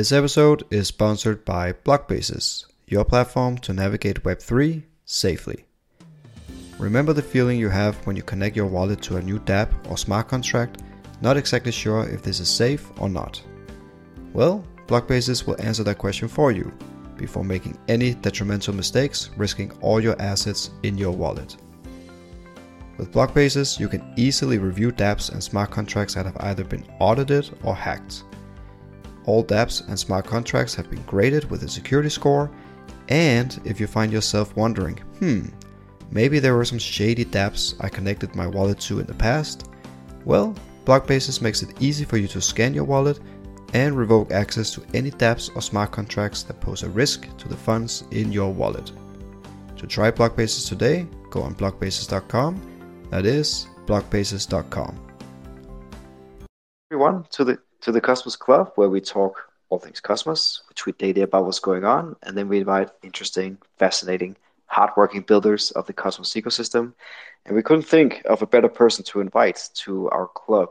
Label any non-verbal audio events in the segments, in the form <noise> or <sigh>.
This episode is sponsored by Blockbases, your platform to navigate Web3 safely. Remember the feeling you have when you connect your wallet to a new dApp or smart contract, not exactly sure if this is safe or not? Well, Blockbases will answer that question for you before making any detrimental mistakes, risking all your assets in your wallet. With Blockbases, you can easily review dApps and smart contracts that have either been audited or hacked. All dApps and smart contracts have been graded with a security score, and if you find yourself wondering, hmm, maybe there were some shady dApps I connected my wallet to in the past, well, Blockbasis makes it easy for you to scan your wallet and revoke access to any dApps or smart contracts that pose a risk to the funds in your wallet. To try Blockbasis today, go on blockbasis.com. That is blockbasis.com. Everyone, to the to the Cosmos Club, where we talk all things Cosmos, which we tweet daily about what's going on, and then we invite interesting, fascinating, hardworking builders of the Cosmos ecosystem. And we couldn't think of a better person to invite to our club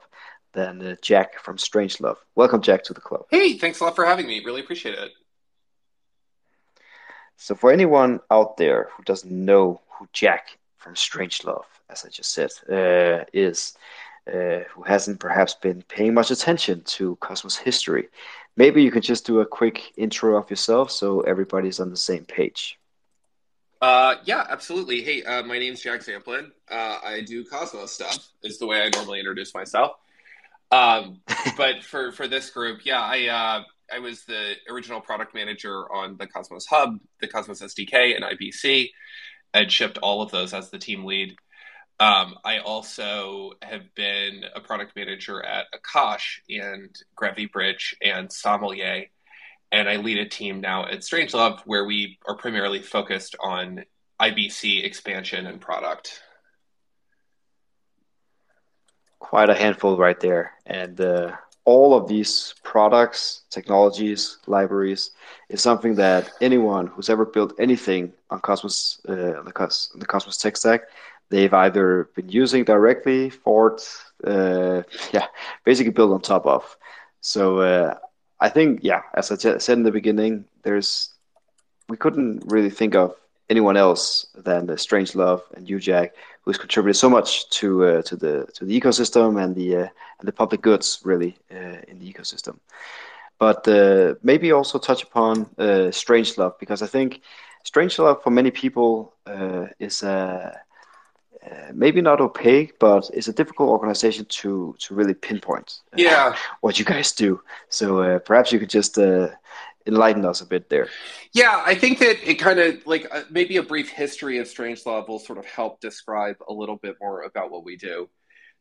than uh, Jack from Strangelove. Welcome, Jack, to the club. Hey, thanks a lot for having me. Really appreciate it. So, for anyone out there who doesn't know who Jack from Strangelove, as I just said, uh, is, uh, who hasn't perhaps been paying much attention to Cosmos history, maybe you can just do a quick intro of yourself so everybody's on the same page. Uh, yeah, absolutely. Hey, uh, my name's Jack Zampolin. Uh, I do Cosmos stuff. Is the way I normally introduce myself. Um, <laughs> but for for this group, yeah, I uh, I was the original product manager on the Cosmos Hub, the Cosmos SDK, and IBC, and shipped all of those as the team lead. Um, I also have been a product manager at Akash and Gravity Bridge and Sommelier, and I lead a team now at Strangelove where we are primarily focused on IBC expansion and product. Quite a handful right there, and uh, all of these products, technologies, libraries is something that anyone who's ever built anything on Cosmos, uh, the, Cos- the Cosmos tech stack, they've either been using directly, for uh, yeah, basically built on top of. So uh, I think, yeah, as I said in the beginning, there's we couldn't really think of anyone else than the Strangelove and you, Jack, who's contributed so much to uh, to the to the ecosystem and the uh, and the public goods really uh, in the ecosystem. But uh, maybe also touch upon uh, Strangelove because I think Strangelove for many people is a uh, maybe not opaque, but it's a difficult organization to to really pinpoint. Uh, yeah, what you guys do. So uh, perhaps you could just uh, enlighten us a bit there. Yeah, I think that it kind of like uh, maybe a brief history of Strangelove will sort of help describe a little bit more about what we do.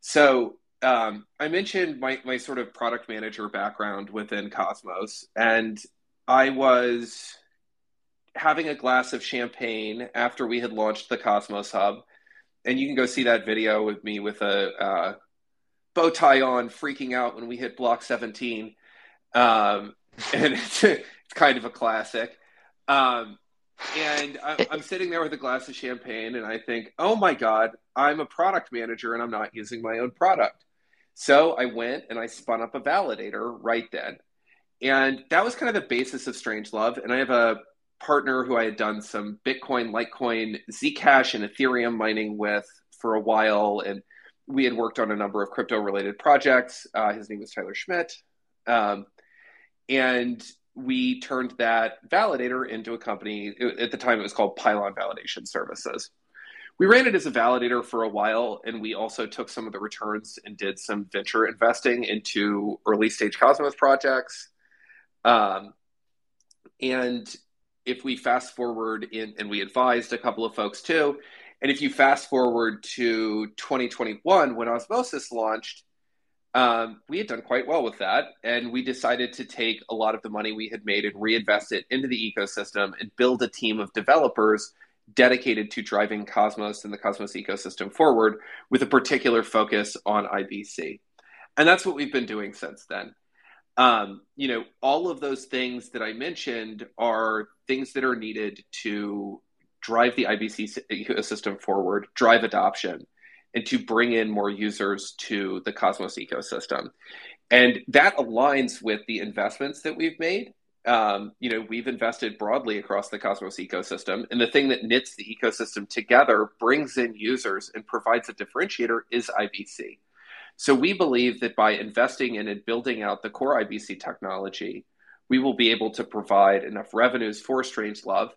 So um, I mentioned my my sort of product manager background within Cosmos, and I was having a glass of champagne after we had launched the Cosmos Hub and you can go see that video with me with a uh, bow tie on, freaking out when we hit block 17. Um, <laughs> and it's, it's kind of a classic. Um, and I, I'm sitting there with a glass of champagne, and I think, oh my God, I'm a product manager and I'm not using my own product. So I went and I spun up a validator right then. And that was kind of the basis of Strangelove. And I have a partner who I had done some Bitcoin, Litecoin, Zcash, and Ethereum mining with for a while, and we had worked on a number of crypto related projects. Uh, his name was Tyler Schmidt, um, and we turned that validator into a company. At the time, it was called Pylon Validation Services. We ran it as a validator for a while, and we also took some of the returns and did some venture investing into early stage Cosmos projects. Um, and if we fast forward in, and we advised a couple of folks too, and if you fast forward to 2021 when Osmosis launched, um, we had done quite well with that. And we decided to take a lot of the money we had made and reinvest it into the ecosystem and build a team of developers dedicated to driving Cosmos and the Cosmos ecosystem forward with a particular focus on IBC. And that's what we've been doing since then um, you know, all of those things that I mentioned are things that are needed to drive the IBC ecosystem forward, drive adoption, and to bring in more users to the Cosmos ecosystem. And that aligns with the investments that we've made um, you know, we've invested broadly across the Cosmos ecosystem, and the thing that knits the ecosystem together, brings in users, and provides a differentiator is IBC. So we believe that by investing in and building out the core IBC technology, we will be able to provide enough revenues for Strangelove,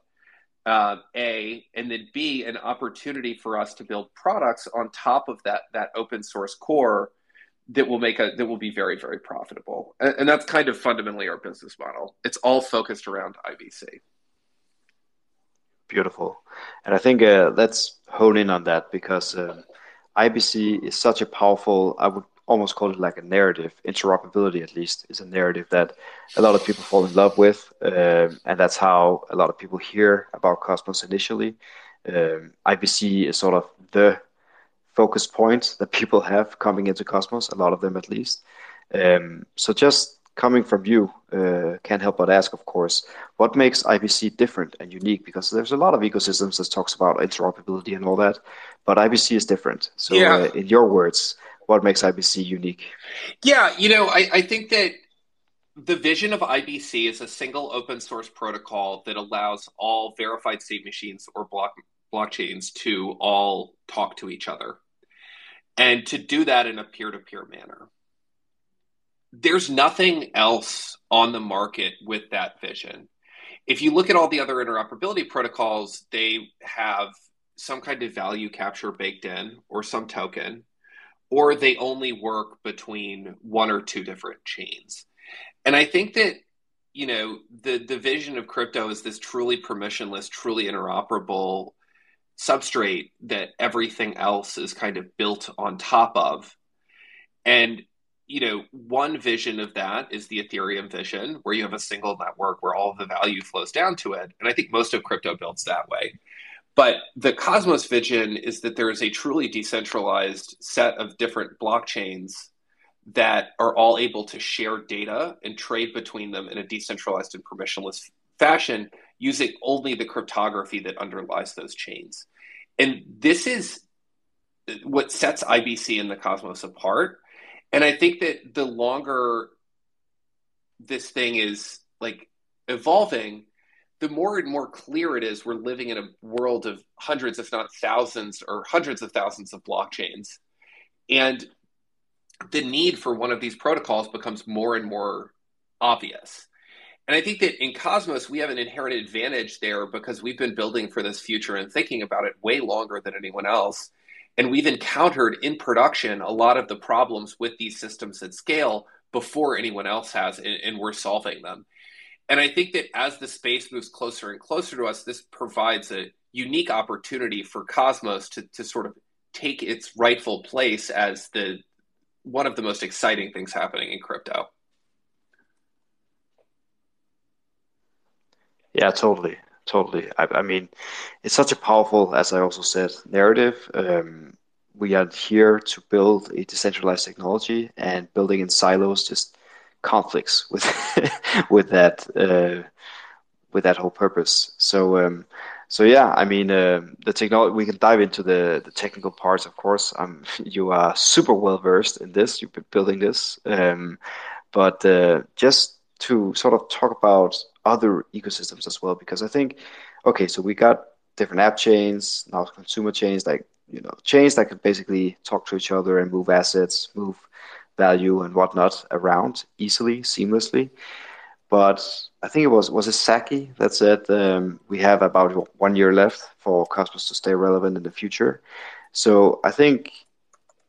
uh, A, and then B, an opportunity for us to build products on top of that that open source core that will make a that will be very very profitable, and, and that's kind of fundamentally our business model. It's all focused around IBC. Beautiful, and I think uh, let's hone in on that because. Uh, IBC is such a powerful, I would almost call it like a narrative. Interoperability, at least, is a narrative that a lot of people fall in love with. Um, and that's how a lot of people hear about Cosmos initially. Um, IBC is sort of the focus point that people have coming into Cosmos, a lot of them at least. Um, so just coming from you, uh, can't help but ask, of course, what makes IBC different and unique? Because there's a lot of ecosystems that talks about interoperability and all that, but IBC is different. So, yeah. uh, in your words, what makes IBC unique? Yeah, you know, I, I think that the vision of IBC is a single open source protocol that allows all verified state machines or block blockchains to all talk to each other, and to do that in a peer to peer manner there's nothing else on the market with that vision. If you look at all the other interoperability protocols, they have some kind of value capture baked in or some token, or they only work between one or two different chains. And I think that you know the the vision of crypto is this truly permissionless, truly interoperable substrate that everything else is kind of built on top of. And you know, one vision of that is the Ethereum vision, where you have a single network where all of the value flows down to it. And I think most of crypto builds that way. But the Cosmos vision is that there is a truly decentralized set of different blockchains that are all able to share data and trade between them in a decentralized and permissionless fashion using only the cryptography that underlies those chains. And this is what sets IBC and the Cosmos apart and I think that the longer this thing is like evolving, the more and more clear it is we're living in a world of hundreds, if not thousands, or hundreds of thousands of blockchains. And the need for one of these protocols becomes more and more obvious. And I think that in Cosmos, we have an inherent advantage there because we've been building for this future and thinking about it way longer than anyone else. And we've encountered in production a lot of the problems with these systems at scale before anyone else has, and, and we're solving them. And I think that as the space moves closer and closer to us, this provides a unique opportunity for Cosmos to, to sort of take its rightful place as the one of the most exciting things happening in crypto. Yeah, totally totally. I, I, mean, it's such a powerful, as I also said, narrative. Um, we are here to build a decentralized technology, and building in silos just conflicts with <laughs> with that uh, with that whole purpose. So. Um, so yeah, I mean uh, the technology. We can dive into the, the technical parts, of course. Um, <laughs> you are super well versed in this. You've been building this, um, but uh, just to sort of talk about other ecosystems as well because I think okay, so we got different app chains, now consumer chains, like you know, chains that can basically talk to each other and move assets, move value and whatnot around easily, seamlessly. But I think it was was it Zaki that said um, we have about one year left for Cosmos to stay relevant in the future. So I think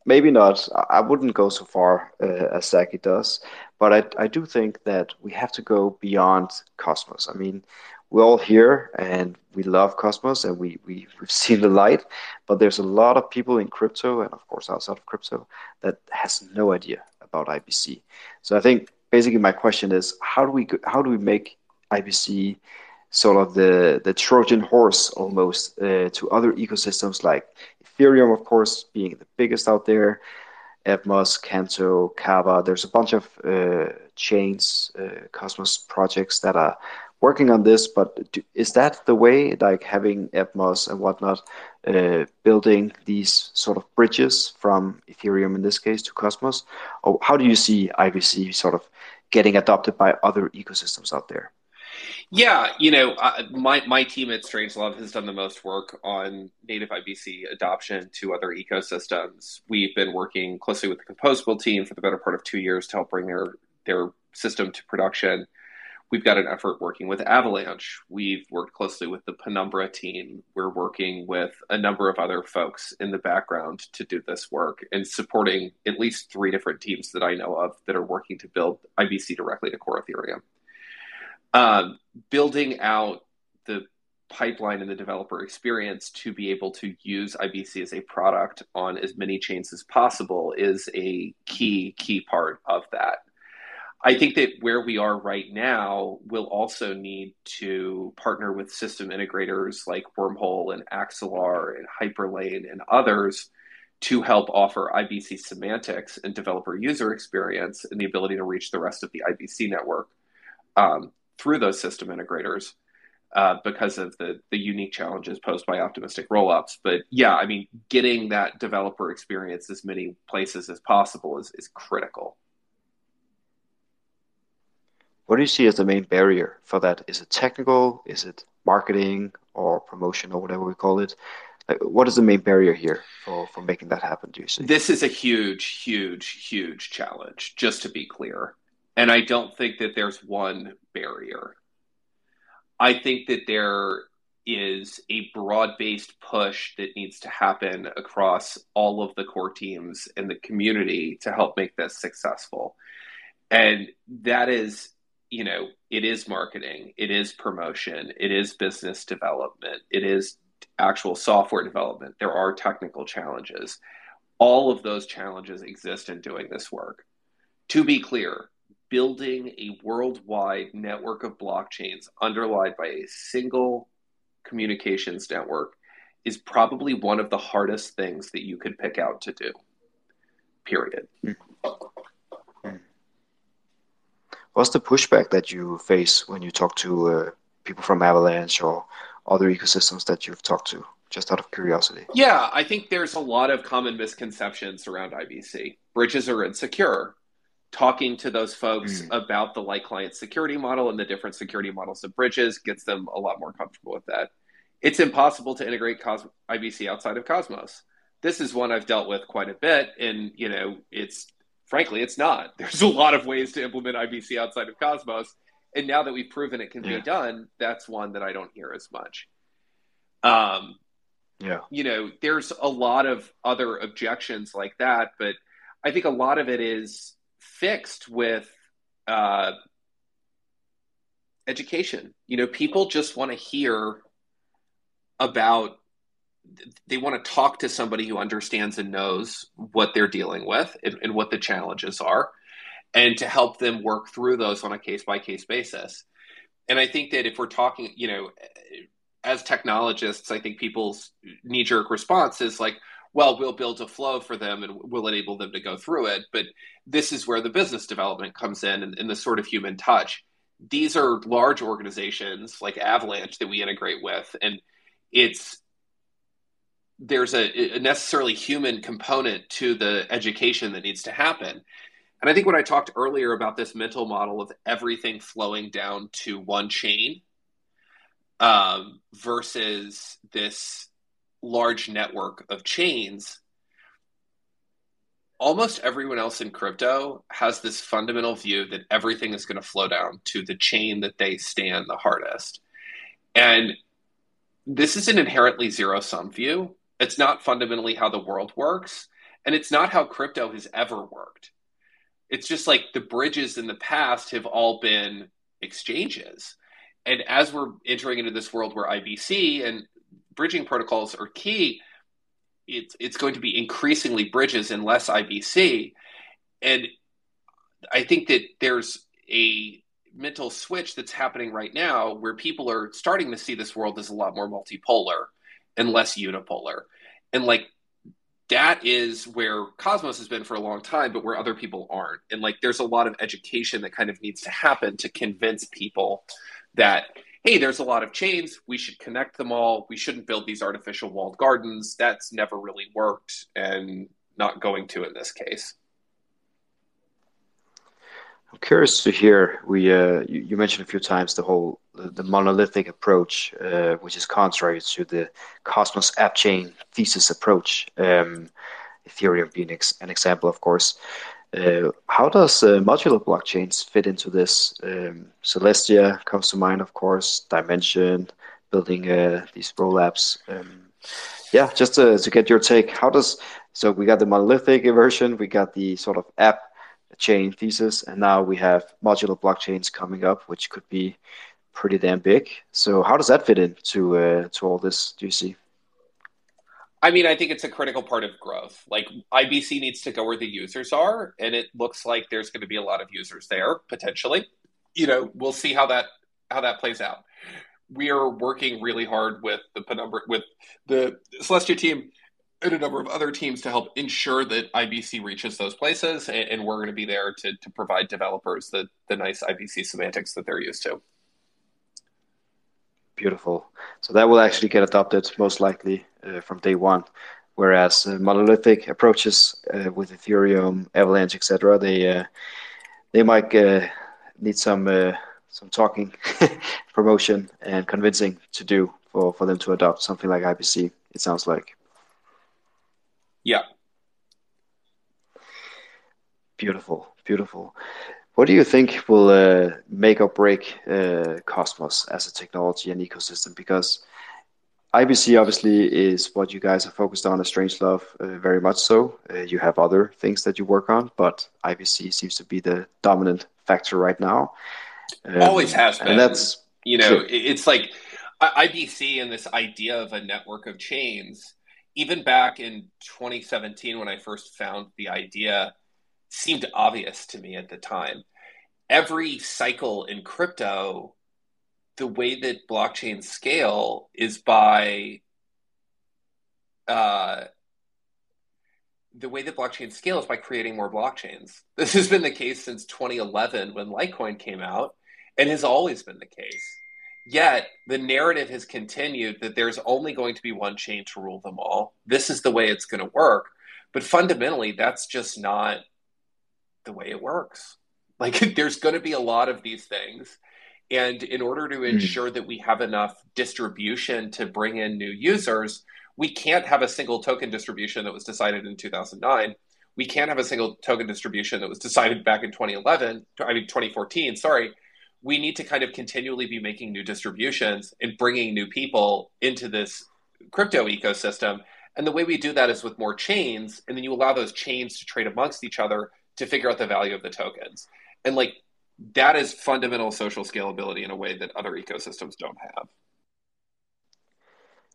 maybe not. I wouldn't go so far uh, as Zaki does, but I, I do think that we have to go beyond Cosmos. I mean, we're all here and we love Cosmos and we, we, we've seen the light, but there's a lot of people in crypto and, of course, outside of crypto that has no idea about IBC. So I think basically my question is how do we how do we make IBC sort of the the Trojan horse almost uh, to other ecosystems like Ethereum, of course, being the biggest out there. Evmos, Canto, Kava. There's a bunch of uh, chains, uh, Cosmos projects that are working on this. But do, is that the way, like having Evmos and whatnot, uh, building these sort of bridges from Ethereum in this case to Cosmos? Or how do you see IBC sort of getting adopted by other ecosystems out there? Yeah, you know, my my team at Strangelove has done the most work on native IBC adoption to other ecosystems. We've been working closely with the Composable team for the better part of two years to help bring their their system to production. We've got an effort working with Avalanche. We've worked closely with the Penumbra team. We're working with a number of other folks in the background to do this work and supporting at least three different teams that I know of that are working to build IBC directly to core Ethereum. Um, building out the pipeline and the developer experience to be able to use IBC as a product on as many chains as possible is a key, key part of that. I think that where we are right now, we'll also need to partner with system integrators like Wormhole and Axelar and Hyperlane and others to help offer IBC semantics and developer user experience and the ability to reach the rest of the IBC network um, through those system integrators uh, because of the the unique challenges posed by optimistic rollups. But yeah, I mean, getting that developer experience as many places as possible is is critical. What do you see as the main barrier for that? Is it technical? Is it marketing or promotion or whatever we call it? Like, what is the main barrier here for, for making that happen, do you see? This is a huge, huge, huge challenge, just to be clear. And I don't think that there's one barrier. I think that there is a broad based push that needs to happen across all of the core teams and the community to help make this successful. And that is you know, it is marketing, it is promotion, it is business development, it is actual software development. There are technical challenges. All of those challenges exist in doing this work. To be clear, building a worldwide network of blockchains underlined by a single communications network is probably one of the hardest things that you could pick out to do. Period. What's the pushback that you face when you talk to uh, people from Avalanche or other ecosystems that you've talked to? Just out of curiosity. Yeah, I think there's a lot of common misconceptions around IBC. Bridges are insecure. Talking to those folks mm. about the light client security model and the different security models of bridges gets them a lot more comfortable with that. It's impossible to integrate Cos- IBC outside of Cosmos. This is one I've dealt with quite a bit, and you know, it's frankly, it's not. <laughs> There's a lot of ways to implement IBC outside of Cosmos. And now that we've proven it can yeah. be done, that's one that I don't hear as much. Um, yeah. You know, there's a lot of other objections like that, but I think a lot of it is fixed with uh, education. You know, people just want to hear about they want to talk to somebody who understands and knows what they're dealing with and, and what the challenges are and to help them work through those on a case by case basis and i think that if we're talking you know as technologists i think people's knee jerk response is like well we'll build a flow for them and we'll enable them to go through it but this is where the business development comes in and, and the sort of human touch these are large organizations like avalanche that we integrate with and it's there's a, a necessarily human component to the education that needs to happen. And I think when I talked earlier about this mental model of everything flowing down to one chain um, versus this large network of chains, almost everyone else in crypto has this fundamental view that everything is going to flow down to the chain that they stand the hardest. And this is an inherently zero sum view. It's not fundamentally how the world works, and it's not how crypto has ever worked. It's just like the bridges in the past have all been exchanges. And as we're entering into this world where IBC and bridging protocols are key, it's it's going to be increasingly bridges and less IBC. And I think that there's a mental switch that's happening right now where people are starting to see this world as a lot more multipolar and less unipolar. And like that is where Cosmos has been for a long time, but where other people aren't. And like there's a lot of education that kind of needs to happen to convince people that hey, there's a lot of chains. We should connect them all. We shouldn't build these artificial walled gardens. That's never really worked and not going to in this case. I'm curious to hear. We uh, you, you, mentioned a few times the whole the, the monolithic approach, uh, which is contrary to the Cosmos app chain thesis approach. Um, Ethereum being ex- an example, of course. Uh, how does uh, modular blockchains fit into this? Um, Celestia comes to mind, of course. Dymension, building uh, these rollups. Um, yeah, just to, to get your take, how does so we got the monolithic version, we got the sort of app chain thesis, and now we have modular blockchains coming up, which could be pretty damn big. So how does that fit into uh, to all this? Do you see? I mean, I think it's a critical part of growth. Like IBC needs to go where the users are, and it looks like there's going to be a lot of users there potentially. You know, we'll see how that how that plays out. We are working really hard with the penumbra with the Celestia team and a number of other teams to help ensure that IBC reaches those places, and, and we're going to be there to to provide developers the the nice IBC semantics that they're used to. Beautiful. So that will actually get adopted most likely from day one. Whereas uh, monolithic approaches uh, with Ethereum, Avalanche, etc., they uh, they might uh, need some uh, some talking, <laughs> promotion, and convincing to do for, for them to adopt something like IBC. It sounds like. Yeah. Beautiful, beautiful. What do you think will uh, make or break uh, Cosmos as a technology and ecosystem? Because IBC obviously is what you guys are focused on at Strangelove, uh, very much so. Uh, you have other things that you work on, but IBC seems to be the dominant factor right now. Um, Always has been. And that's you know, it's like IBC and this idea of a network of chains. Even back in 2017, when I first found the idea seemed obvious to me at the time. Every cycle in crypto, the way that blockchains scale is by uh, the way that blockchains scale is by creating more blockchains. <laughs> This has been the case since 2011 when Litecoin came out, and has always been the case. Yet the narrative has continued that there's only going to be one chain to rule them all. This is the way it's going to work. But fundamentally, that's just not the way it works. Like <laughs> there's going to be a lot of these things. And in order to hmm. ensure that we have enough distribution to bring in new users, we can't have a single token distribution that was decided in 2009. We can't have a single token distribution that was decided back in 2011, I mean 2014, sorry. We need to kind of continually be making new distributions and bringing new people into this crypto ecosystem. And the way we do that is with more chains, and then you allow those chains to trade amongst each other to figure out the value of the tokens. And like that is fundamental social scalability in a way that other ecosystems don't have.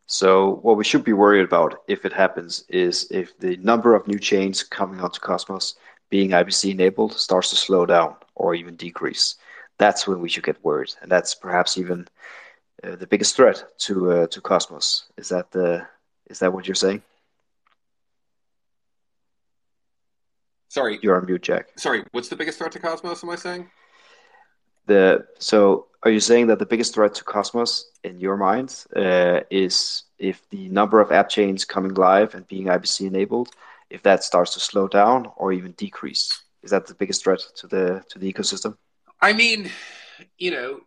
So what we should be worried about if it happens is if the number of new chains coming onto Cosmos being IBC enabled starts to slow down or even decrease. That's when we should get worried, and that's perhaps even uh, the biggest threat to uh, to Cosmos. Is that the is that what you're saying? Sorry, you're on mute, Jack. Sorry, what's the biggest threat to Cosmos? Am I saying? The so are you saying that the biggest threat to Cosmos in your mind uh, is if the number of app chains coming live and being IBC enabled, if that starts to slow down or even decrease? Is that the biggest threat to the to the ecosystem? I mean, you know,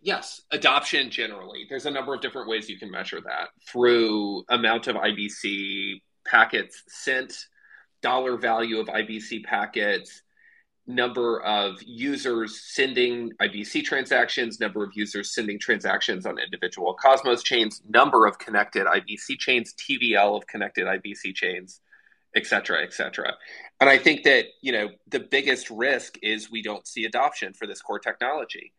yes, adoption generally. There's a number of different ways you can measure that through amount of IBC packets sent dollar value of IBC packets, number of users sending IBC transactions, number of users sending transactions on individual Cosmos chains, number of connected IBC chains, TVL of connected IBC chains, et cetera, et cetera. And I think that, you know, the biggest risk is we don't see adoption for this core technology.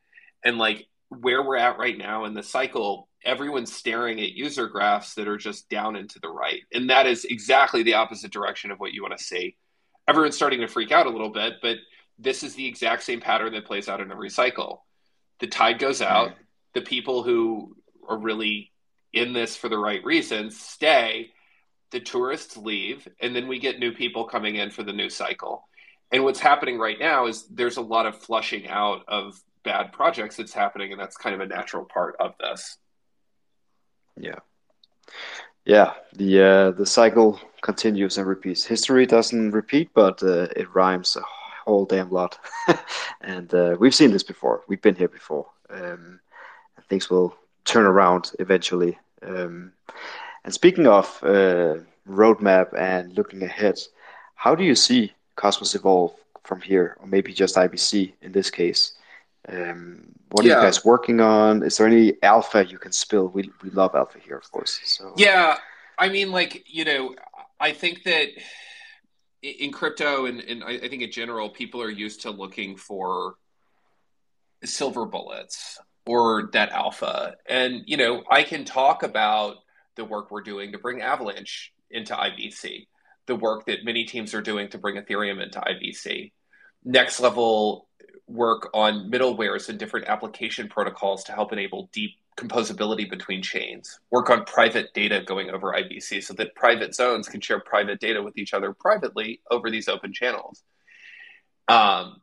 And like where we're at right now in the cycle, everyone's staring at user graphs that are just down and to the right. And that is exactly the opposite direction of what you want to see. Everyone's starting to freak out a little bit, but this is the exact same pattern that plays out in every cycle. The tide goes out, the people who are really in this for the right reasons stay, the tourists leave, and then we get new people coming in for the new cycle. And what's happening right now is there's a lot of flushing out of bad projects that's happening, and that's kind of a natural part of this. Yeah, yeah. The uh, the cycle continues and repeats. History doesn't repeat, but uh, it rhymes a whole damn lot. <laughs> and uh, we've seen this before. We've been here before. Um, things will turn around eventually. Um, and speaking of uh, roadmap and looking ahead, how do you see Cosmos evolve from here, or maybe just IBC in this case? Um, what yeah. are you guys working on? Is there any alpha you can spill? We we love alpha here, of course. So yeah, I mean, like you know, I think that in crypto and, and I think in general, people are used to looking for silver bullets or that alpha. And, you know, I can talk about the work we're doing to bring Avalanche into IBC, the work that many teams are doing to bring Ethereum into IBC, next level work on middlewares and different application protocols to help enable deep composability between chains, work on private data going over IBC so that private zones can share private data with each other privately over these open channels. Um,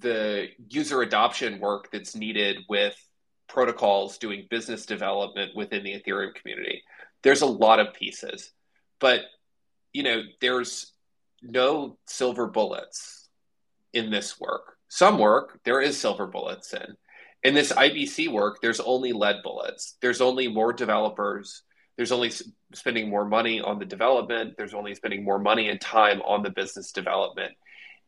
the user adoption work that's needed with protocols doing business development within the Ethereum community. There's a lot of pieces, but you know, there's no silver bullets in this work. Some work there is silver bullets in in this IBC work, there's only lead bullets. There's only more developers. There's only spending more money on the development. There's only spending more money and time on the business development.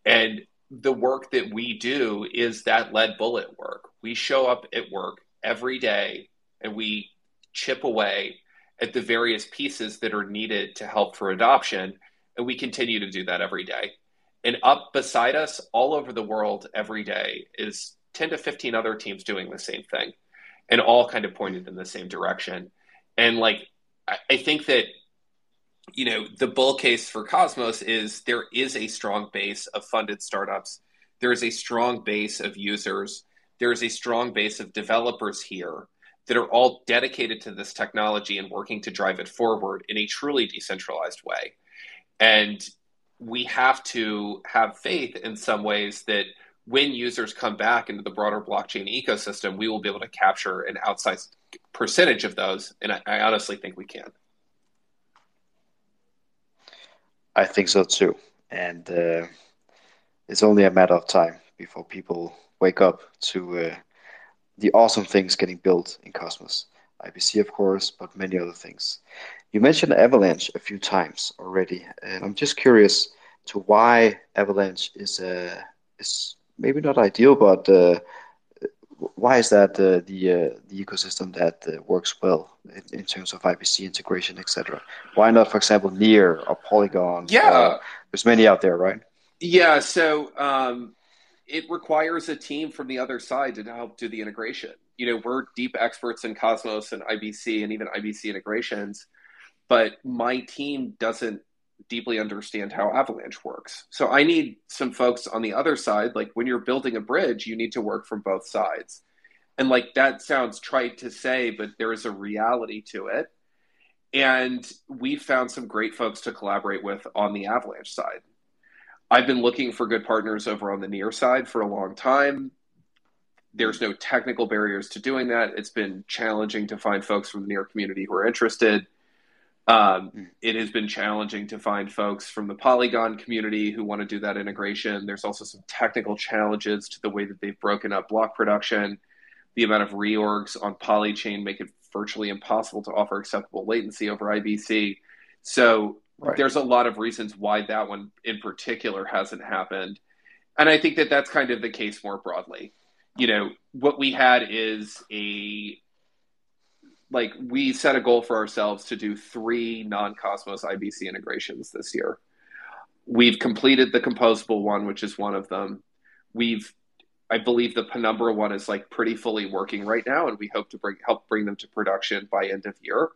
And the work that we do is that lead bullet work. We show up at work every day and we chip away at the various pieces that are needed to help for adoption. And we continue to do that every day. And up beside us, all over the world, every day, is 10 to 15 other teams doing the same thing and all kind of pointed in the same direction. And like, I, I think that, you know, the bull case for Cosmos is there is a strong base of funded startups. There is a strong base of users. There is a strong base of developers here that are all dedicated to this technology and working to drive it forward in a truly decentralized way. And we have to have faith in some ways that when users come back into the broader blockchain ecosystem, we will be able to capture an outsized percentage of those. And I, I honestly think we can. I think so too. And uh, it's only a matter of time before people wake up to uh, the awesome things getting built in Cosmos. IBC, of course, but many other things. You mentioned Avalanche a few times already, and I'm just curious to why Avalanche is uh, is maybe not ideal, but uh, why is that uh, the uh, the ecosystem that uh, works well in, in, terms of IBC integration, etc.? Why not, for example, Near or Polygon? Yeah, there's many out there, right? Yeah, so um, it requires a team from the other side to help do the integration. You know, we're deep experts in Cosmos and IBC and even IBC integrations, but my team doesn't deeply understand how Avalanche works. So I need some folks on the other side. Like when you're building a bridge, you need to work from both sides. And like that sounds trite to say, but there is a reality to it. And we found some great folks to collaborate with on the Avalanche side. I've been looking for good partners over on the near side for a long time. There's no technical barriers to doing that. It's been challenging to find folks from the near community who are interested um, hmm. it has been challenging to find folks from the Polygon community who want to do that integration. There's also some technical challenges to the way that they've broken up block production. The amount of reorgs on Polychain make it virtually impossible to offer acceptable latency over IBC. So right. there's a lot of reasons why that one in particular hasn't happened. And I think that that's kind of the case more broadly. You know, what we had is a like we set a goal for ourselves to do three non-cosmos ibc integrations this year. We've completed the composable one which is one of them. We've i believe the penumbra one is like pretty fully working right now and we hope to bring help bring them to production by end of year.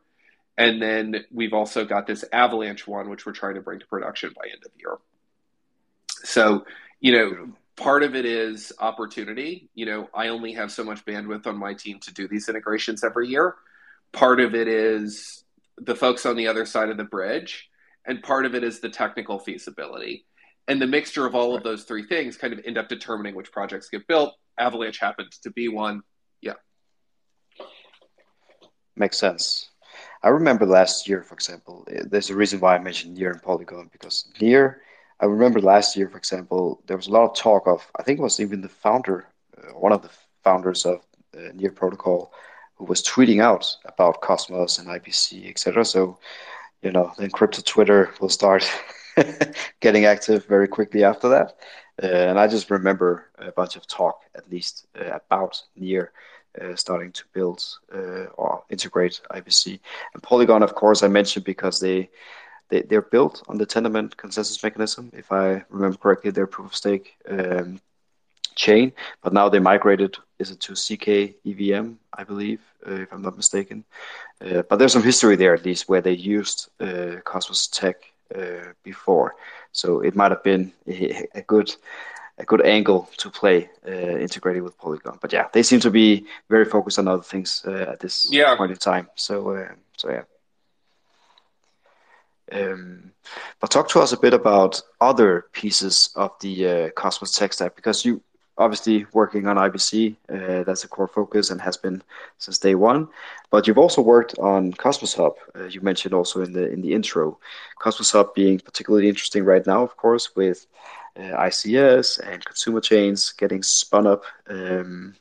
And then we've also got this avalanche one which we're trying to bring to production by end of year. So you know part of it is opportunity. You know i only have so much bandwidth on my team to do these integrations every year part of it is the folks on the other side of the bridge, and part of it is the technical feasibility. And the mixture of all right. of those three things kind of end up determining which projects get built. Avalanche happens to be one. Yeah. Makes sense. I remember last year, for example, there's a reason why I mentioned Near and Polygon because Near, I remember last year, for example, there was a lot of talk of, I think it was even the founder, uh, one of the founders of uh, Near Protocol, who was tweeting out about Cosmos and IBC, etc. So, you know, then crypto Twitter will start <laughs> getting active very quickly after that. Uh, and I just remember a bunch of talk, at least, uh, about Near. Uh, starting to build uh, or integrate IBC and Polygon, of course, I mentioned because they they, they're built on the Tendermint consensus mechanism. If I remember correctly, their proof of stake um, chain, but now they migrated is it to CK EVM, I believe, uh, if I'm not mistaken. Uh, but there's some history there at least where they used uh, Cosmos Tech uh, before, so it might have been a, a, good a good angle to play uh, integrating with Polygon. But yeah, they seem to be very focused on other things uh, at this yeah. point in time. So so yeah. Um, but talk to us a bit about other pieces of the uh, Cosmos tech stack because you obviously working on IBC, uh, that's a core focus and has been since day one. But you've also worked on Cosmos Hub. Uh, you mentioned also in the in the intro, Cosmos Hub being particularly interesting right now, of course, with uh, ICS and consumer chains getting spun up. Um,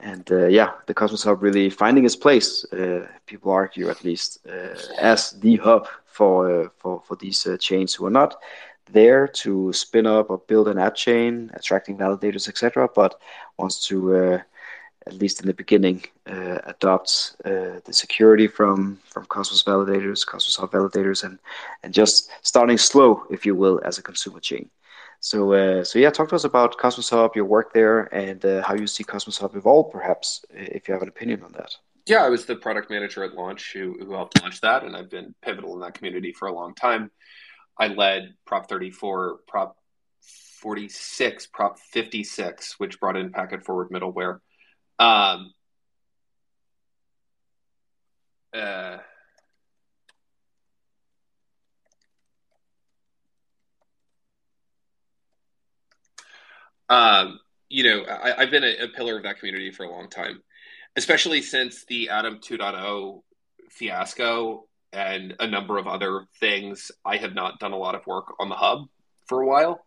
and uh, yeah, the Cosmos Hub really finding its place. Uh, people argue, at least, uh, as the hub for for for these chains who are not there to spin up or build an app chain, attracting validators, etc. But wants to uh, at least in the beginning, uh, adopt uh, the security from from Cosmos validators, Cosmos Hub validators, and and just starting slow, if you will, as a consumer chain. So, uh, so yeah, talk to us about Cosmos Hub, your work there, and uh, how you see Cosmos Hub evolve, perhaps, if you have an opinion on that. Yeah, I was the product manager at launch who, who helped launch that, and I've been pivotal in that community for a long time. I led Prop 34, Prop 46, Prop 56, which brought in packet forward middleware. Um, uh, Um, you know, I, have been a, a, pillar of that community for a long time, especially since the Atom 2.0 fiasco and a number of other things. I have not done a lot of work on the hub for a while.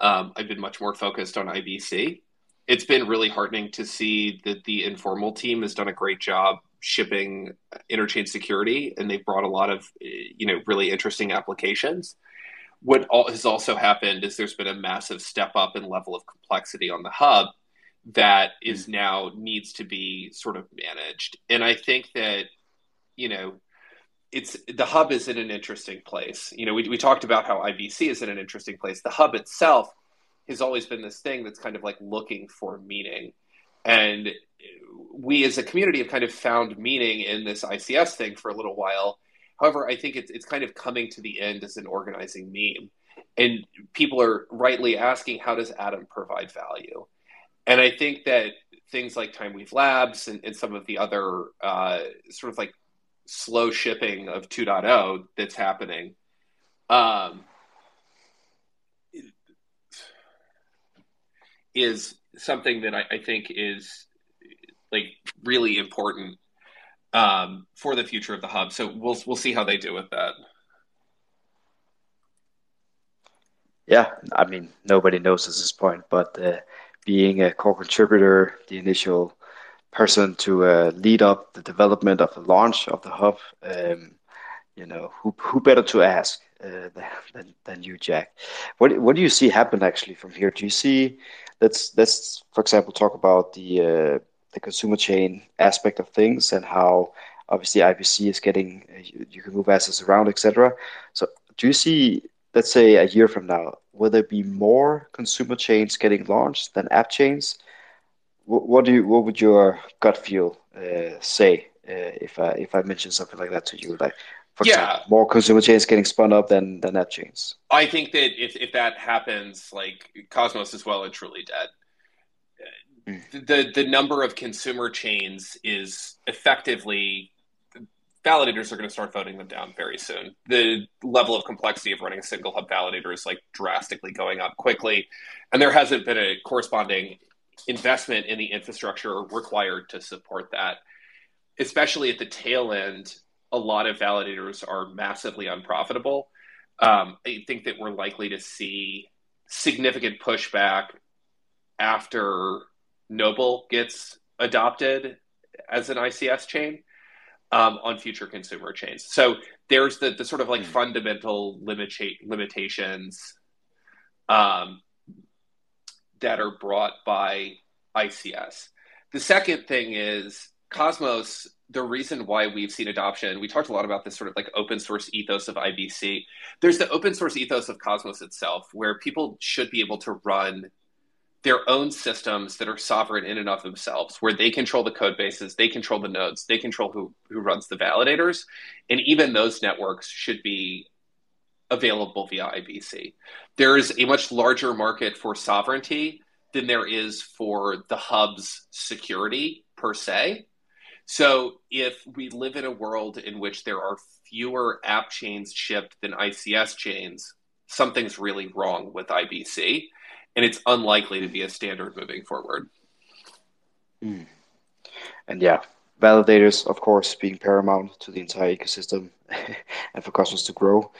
Um, I've been much more focused on IBC. It's been really heartening to see that the informal team has done a great job shipping interchain security, and they've brought a lot of you know really interesting applications what has also happened is there's been a massive step up in level of complexity on the hub that is mm. now needs to be sort of managed. And I think that, you know, it's the hub is in an interesting place. You know, we, we talked about how IBC is in an interesting place. The hub itself has always been this thing that's kind of like looking for meaning. And we as a community have kind of found meaning in this ICS thing for a little while However, I think it's it's kind of coming to the end as an organizing meme, and people are rightly asking, how does Atom provide value? And I think that things like Timewave Labs and, and some of the other uh, sort of like slow shipping of 2.0 that's happening. Um, is something that I, I, think is like really important um, for the future of the hub. So we'll we'll see how they do with that. Yeah, I mean nobody knows at this point, but uh, being a core contributor, the initial person to uh, lead up the development of the launch of the hub, um, you know, who who better to ask uh, than than you, Jack? What what do you see happen actually from here? Do you see? Let's let's for example talk about the uh, the consumer chain aspect of things and how obviously IBC is getting you, you can move assets around, etc. So do you see, let's say a year from now, will there be more consumer chains getting launched than app chains? What, what do you, what would your gut feel uh, say uh, if I if I mention something like that to you, like? For yeah. Example, more consumer chains getting spun up than than app chains. I think that if, if that happens, like Cosmos is well and truly dead the the number of consumer chains is effectively validators are going to start voting them down very soon. The level of complexity of running a single hub validator is like drastically going up quickly, and there hasn't been a corresponding investment in the infrastructure required to support that. Especially at the tail end, a lot of validators are massively unprofitable. Um, I think that we're likely to see significant pushback after Noble gets adopted as an ICS chain um, on future consumer chains. So there's the, the sort of like mm. fundamental limita- limitations um, that are brought by ICS. The second thing is Cosmos. The reason why we've seen adoption, we talked a lot about this sort of like open source ethos of IBC. There's the open source ethos of Cosmos itself, where people should be able to run their own systems that are sovereign in and of themselves, where they control the code bases, they control the nodes, they control who, who runs the validators. And even those networks should be available via IBC. There is a much larger market for sovereignty than there is for the hub's security per se. So if we live in a world in which there are fewer app chains shipped than ICS chains, something's really wrong with IBC and it's unlikely to be a standard moving forward. Mm. And yeah, validators, of course, being paramount to the entire ecosystem <laughs> and for customers to grow.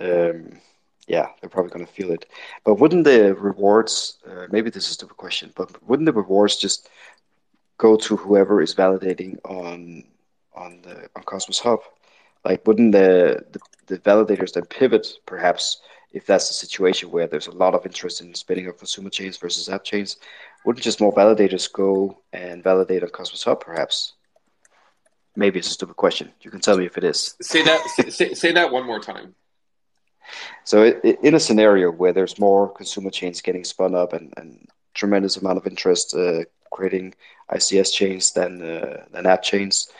Um, yeah, they're probably going to feel it. But wouldn't the rewards, uh, maybe this is a stupid question, but wouldn't the rewards just go to whoever is validating on on the on Cosmos Hub? Like, wouldn't the, the, the validators then pivot perhaps if that's the situation where there's a lot of interest in spinning up consumer chains versus app chains, wouldn't just more validators go and validate on Cosmos Hub, perhaps? Maybe it's a stupid question. You can tell me if it is. Say that. say, say that one more time. So, it, it, in a scenario where there's more consumer chains getting spun up and, and tremendous amount of interest uh, creating ICS chains than uh, than app chains,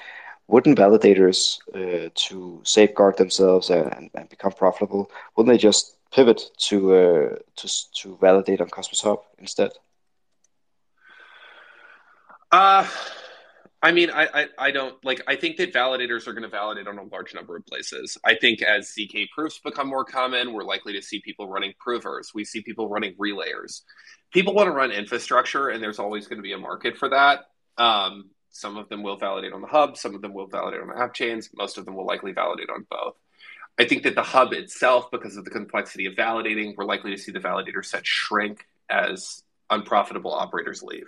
wouldn't validators uh, to safeguard themselves and, and, become profitable? Wouldn't they just pivot to uh, to to validate on Cosmos Hub instead? Uh I mean, I, I, I don't like. I think that validators are going to validate on a large number of places. I think as zk proofs become more common, we're likely to see people running provers. We see people running relayers. People want to run infrastructure, and there's always going to be a market for that. Um, some of them will validate on the hub, some of them will validate on the app chains, most of them will likely validate on both. I think that the hub itself, because of the complexity of validating, we're likely to see the validator set shrink as unprofitable operators leave.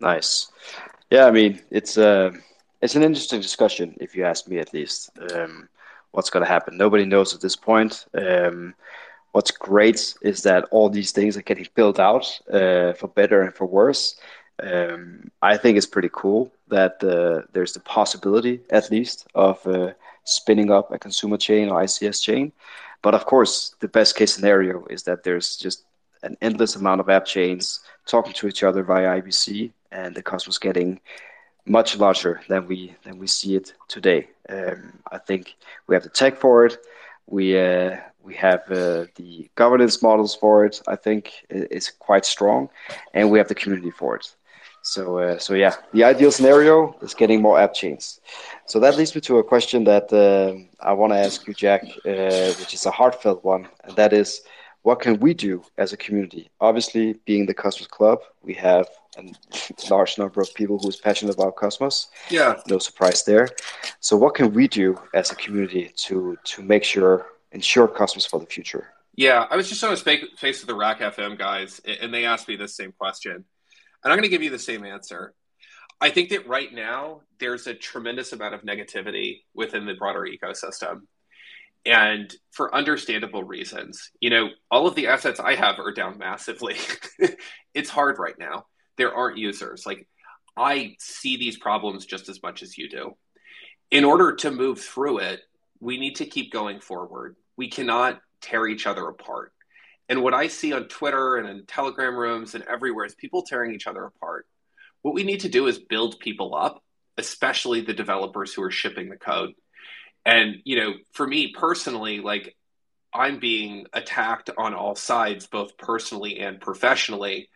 Nice. Yeah, I mean, it's uh, it's an interesting discussion, if you ask me at least. Um, what's going to happen? Nobody knows at this point. Um, what's great is that all these things are getting built out uh, for better and for worse um, I think it's pretty cool that uh, there's the possibility, at least, of uh, spinning up a consumer chain or ICS chain. But of course, the best case scenario is that there's just an endless amount of app chains talking to each other via IBC, and the Cosmos getting much larger than we than we see it today. Um, I think we have the tech for it. We uh, we have uh, the governance models for it. I think it's quite strong, and we have the community for it. So, uh, so yeah, the ideal scenario is getting more app chains. So that leads me to a question that uh, I want to ask you, Jack, uh, which is a heartfelt one, and that is, what can we do as a community? Obviously, being the Cosmos Club, we have a large number of people who's passionate about Cosmos. Yeah, no surprise there. So, what can we do as a community to to make sure ensure Cosmos for the future? Yeah, I was just on a face of the Rack FM guys, and they asked me this same question and I'm going to give you the same answer. I think that right now there's a tremendous amount of negativity within the broader ecosystem. And for understandable reasons, you know, all of the assets I have are down massively. <laughs> it's hard right now. There aren't users. Like, I see these problems just as much as you do. In order to move through it, we need to keep going forward. We cannot tear each other apart. And what I see on Twitter and in Telegram rooms and everywhere is people tearing each other apart. What we need to do is build people up, especially the developers who are shipping the code. And, you know, for me personally, like I'm being attacked on all sides, both personally and professionally.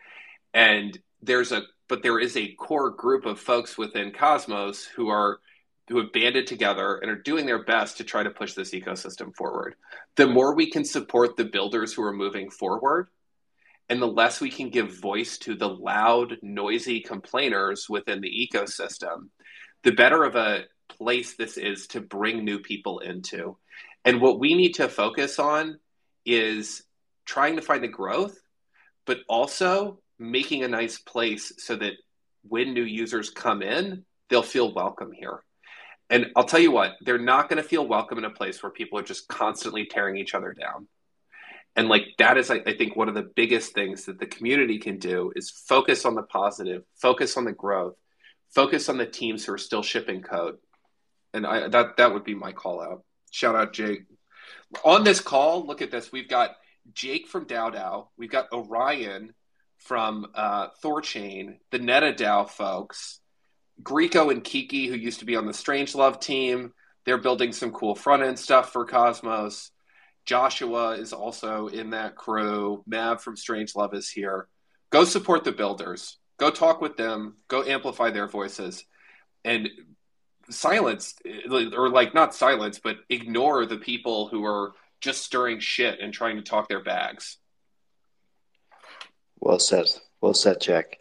And there's a, but there is a core group of folks within Cosmos who are who have banded together and are doing their best to try to push this ecosystem forward. The more we can support the builders who are moving forward, and the less we can give voice to the loud, noisy complainers within the ecosystem, the better of a place this is to bring new people into. And what we need to focus on is trying to find the growth, but also making a nice place so that when new users come in, they'll feel welcome here. And I'll tell you what, they're not going to feel welcome in a place where people are just constantly tearing each other down. And like that is, I, think, one of the biggest things that the community can do is focus on the positive, focus on the growth, focus on the teams who are still shipping code. And I, that that would be my call out. Shout out Jake. On this call, look at this. We've got Jake from DAO DAO. We've got Orion from uh, Thorchain, the NetaDAO folks, Greco and Kiki, who used to be on the Strangelove team. They're building some cool front end stuff for Cosmos. Joshua is also in that crew. Mav from Strangelove is here. Go support the builders. Go talk with them. Go amplify their voices. And silence, or like not silence, but ignore the people who are just stirring shit and trying to talk their bags. Well said. Well said, Jack.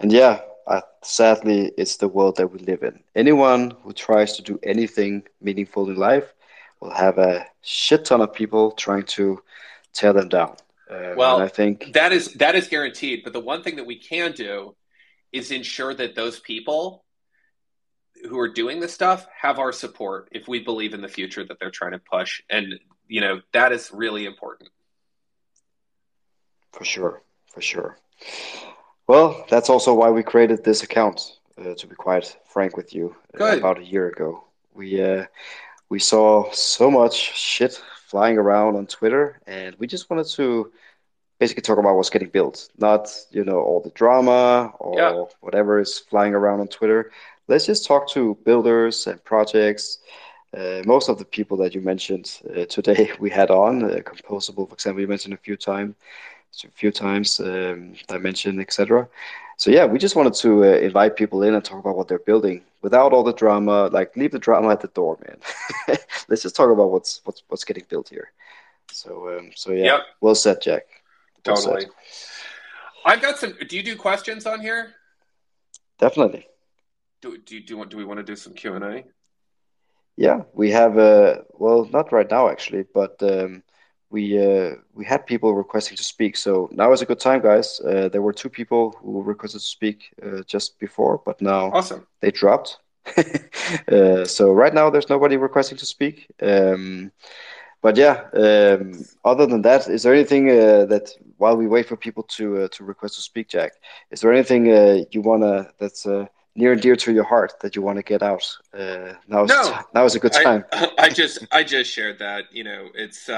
And yeah, uh, sadly, it's the world that we live in. Anyone who tries to do anything meaningful in life will have a shit ton of people trying to tear them down. Um, well, I think that is that is guaranteed. But the one thing that we can do is ensure that those people who are doing this stuff have our support if we believe in the future that they're trying to push, and you know that is really important. For sure, for sure. Well, that's also why we created this account. Uh, to be quite frank with you, uh, about a year ago, we uh, we saw so much shit flying around on Twitter, and we just wanted to basically talk about what's getting built, not you know all the drama or yeah. whatever is flying around on Twitter. Let's just talk to builders and projects. Uh, most of the people that you mentioned uh, today <laughs> we had on, uh, Composable, for example, you mentioned a few times, a few times, um, Dymension, etc. So yeah, we just wanted to uh, invite people in and talk about what they're building without all the drama. Like leave the drama at the door, man. <laughs> Let's just talk about what's what's what's getting built here. So um, so yeah, yep. well said, Jack. Well totally. Said. I've got some. Do you do questions on here? Definitely. Do do do want? Do we want to do some Q and A? Yeah, we have. Uh, well, not right now actually, but um, we uh, we had people requesting to speak. So now is a good time, guys. Uh, there were two people who requested to speak uh, just before, but now awesome. they dropped. <laughs> Uh, so right now there's nobody requesting to speak. Um, but yeah, um, other than that, is there anything uh, that while we wait for people to uh, to request to speak, Jack, is there anything you wanna that's near and dear to your heart that you want to get out? now, no, now is a good time. I, <laughs> I, just I just shared that. You know, it's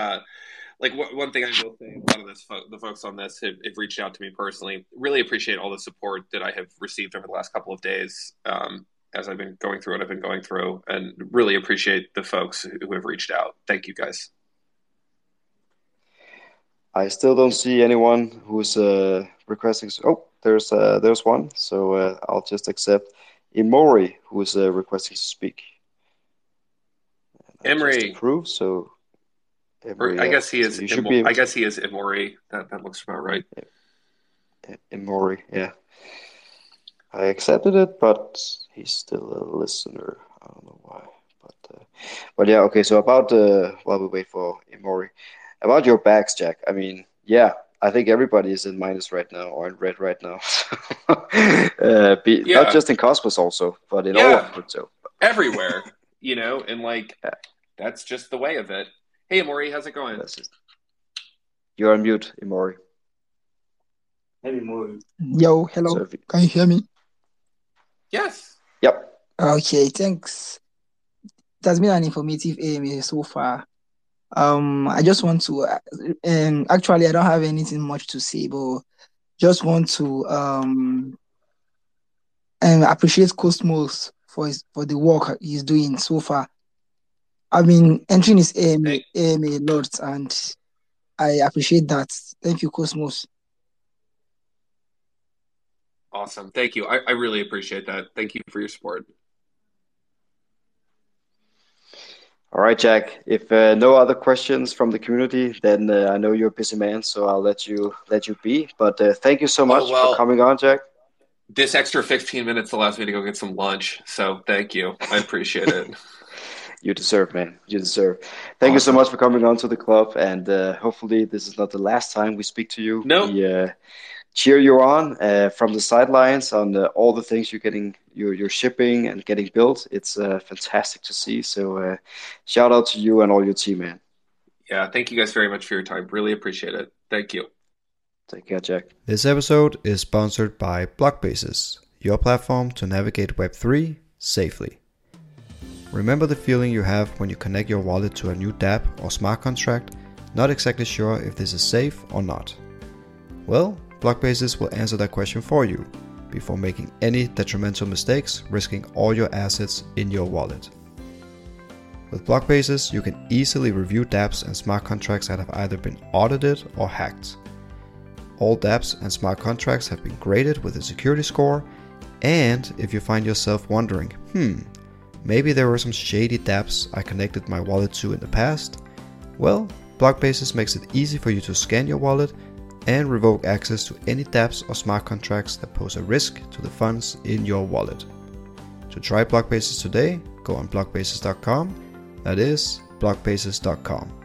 like one thing I will say, a lot of this fo- the folks on this have, have, reached out to me personally. Really appreciate all the support that I have received over the last couple of days um, as I've been going through what I've been going through, and really appreciate the folks who have reached out. Thank you, guys. I still don't see anyone who's uh, requesting. Oh, there's uh, there's one. So uh, I'll just accept Imori, who is uh, requesting to speak. Emery, approve. So I guess he is. So Im- I guess he is Imori. That that looks about right. Imori, yeah. I accepted it, but he's still a listener. I don't know why, but uh, but yeah. Okay, so about uh, while we wait for Imori, about your bags, Jack. I mean, yeah, I think everybody is in minus right now or in red right now. <laughs> uh, be, yeah. Not just in Cosmos, also, but in yeah. all of crypto. Everywhere, <laughs> you know, and like yeah. that's just the way of it. Hey, Amori, how's it going? You're on mute, Amori. Hey, Amori. Yo, hello. So you... Can you hear me? Yes. Yep. Okay, thanks. It has been an informative AMA so far. Um, I just want to, and um, actually, I don't have anything much to say, but just want to um and appreciate Cosmos for his for the work he's doing so far. I've been entering his AMA, AMA a lot, and I appreciate that. Thank you, Cosmos. Awesome. Thank you. I, I really appreciate that. Thank you for your support. All right, Jack. If uh, no other questions from the community, then uh, I know you're a busy man, so I'll let you let you be. But uh, thank you so oh, much oh, well, for coming on, Jack. this extra 15 minutes allows me to go get some lunch. So thank you. I appreciate it. <laughs> <laughs> you deserve, man. You deserve. Thank awesome. you so much for coming on to the club, and uh, hopefully this is not the last time we speak to you. No. We, uh, cheer you on uh, from the sidelines on all the things you're getting, you're, you're shipping and getting built. It's uh, fantastic to see. So uh, shout out to you and all your team, man. Yeah, thank you guys very much for your time. Really appreciate it. Thank you. Take care, Jack. This episode is sponsored by Blockbases, your platform to navigate Web3 safely. Remember the feeling you have when you connect your wallet to a new dApp or smart contract, not exactly sure if this is safe or not? Well, Blockbases will answer that question for you before making any detrimental mistakes, risking all your assets in your wallet. With Blockbases, you can easily review dApps and smart contracts that have either been audited or hacked. All dApps and smart contracts have been graded with a security score, and if you find yourself wondering, hmm, maybe there were some shady dApps I connected my wallet to in the past, well, Blockbases makes it easy for you to scan your wallet and revoke access to any dApps or smart contracts that pose a risk to the funds in your wallet. To try Blockbases today, go on blockbases.com, that is blockbases.com.